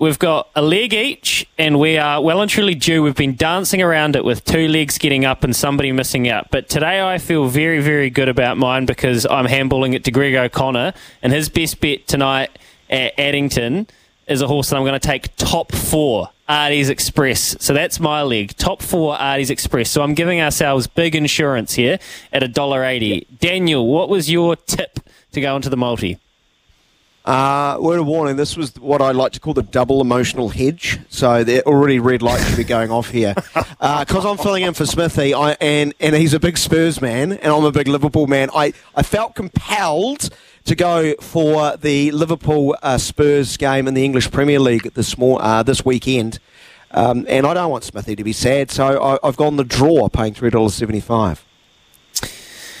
We've got a leg each, and we are well and truly due. We've been dancing around it with two legs getting up and somebody missing out. But today I feel very, very good about mine because I'm handballing it to Greg O'Connor, and his best bet tonight at Addington is a horse that I'm going to take top four. Artie's Express. So that's my leg. Top four Artie's Express. So I'm giving ourselves big insurance here at $1.80. Daniel, what was your tip to go into the multi? Uh, word of warning, this was what I like to call the double emotional hedge. So the already red light should be going off here. Because uh, I'm filling in for Smithy, I, and, and he's a big Spurs man, and I'm a big Liverpool man. I, I felt compelled to go for the Liverpool uh, Spurs game in the English Premier League this, more, uh, this weekend. Um, and I don't want Smithy to be sad, so I, have gone the draw, paying $3.75.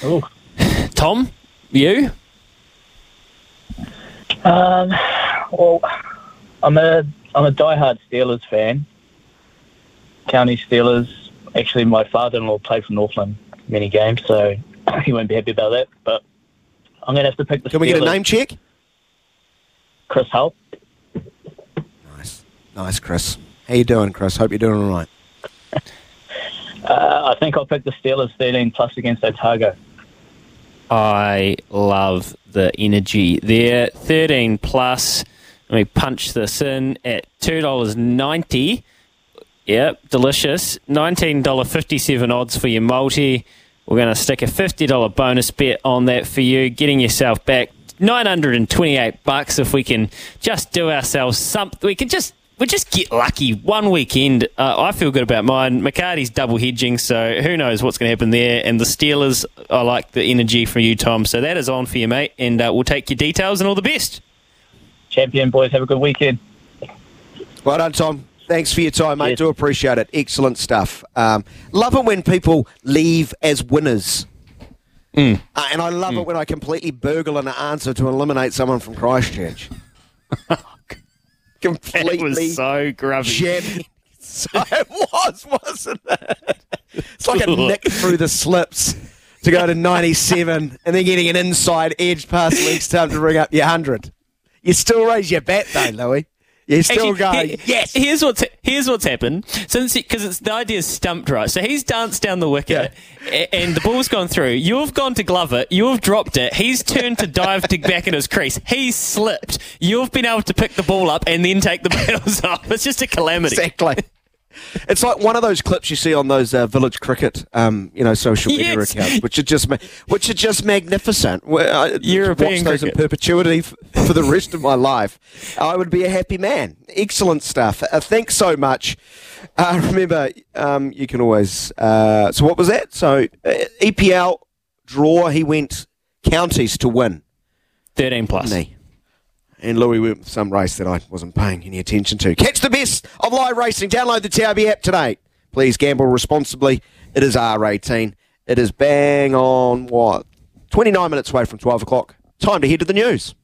Oh. Tom, you? Um, well, I'm a I'm a diehard Steelers fan. County Steelers. Actually, my father-in-law played for Northland many games, so he won't be happy about that. But I'm going to have to pick the. Can Steelers. we get a name check? Chris Hull. Nice, nice, Chris. How you doing, Chris? Hope you're doing all right. uh, I think I'll pick the Steelers 13 plus against Otago. I love the energy there. 13 plus. Let me punch this in at $2.90. Yep, delicious. $19.57 odds for your multi. We're going to stick a $50 bonus bet on that for you, getting yourself back 928 bucks if we can just do ourselves something. We can just we just get lucky one weekend. Uh, I feel good about mine. McCarty's double hedging, so who knows what's going to happen there. And the Steelers, I like the energy from you, Tom. So that is on for you, mate. And uh, we'll take your details and all the best. Champion boys, have a good weekend. Well done, Tom. Thanks for your time, mate. Yes. Do appreciate it. Excellent stuff. Um, love it when people leave as winners. Mm. Uh, and I love mm. it when I completely burgle an answer to eliminate someone from Christchurch. completely it was so grubby. Jammy. So it was, wasn't it? It's like a nick through the slips to go to 97 and then getting an inside edge pass leagues time to ring up your 100. You still raise your bet though, Louis. You still Actually, go, yes. Here's what's here's what's happened since because it's the idea is stumped right. So he's danced down the wicket, yeah. and the ball's gone through. You've gone to glove it. You've dropped it. He's turned to dive to back at his crease. He's slipped. You've been able to pick the ball up and then take the bails off. It's just a calamity. Exactly. It's like one of those clips you see on those uh, village cricket, um, you know, social media yes. accounts, which are just ma- which are just magnificent. I European watch those cricket. in perpetuity f- for the rest of my life. I would be a happy man. Excellent stuff. Uh, thanks so much. Uh, remember, um, you can always. Uh, so what was that? So uh, EPL draw. He went counties to win. Thirteen plus. And Louis went with some race that I wasn't paying any attention to. Catch the best of live racing. Download the TAB app today. Please gamble responsibly. It is R18. It is bang on what? 29 minutes away from 12 o'clock. Time to head to the news.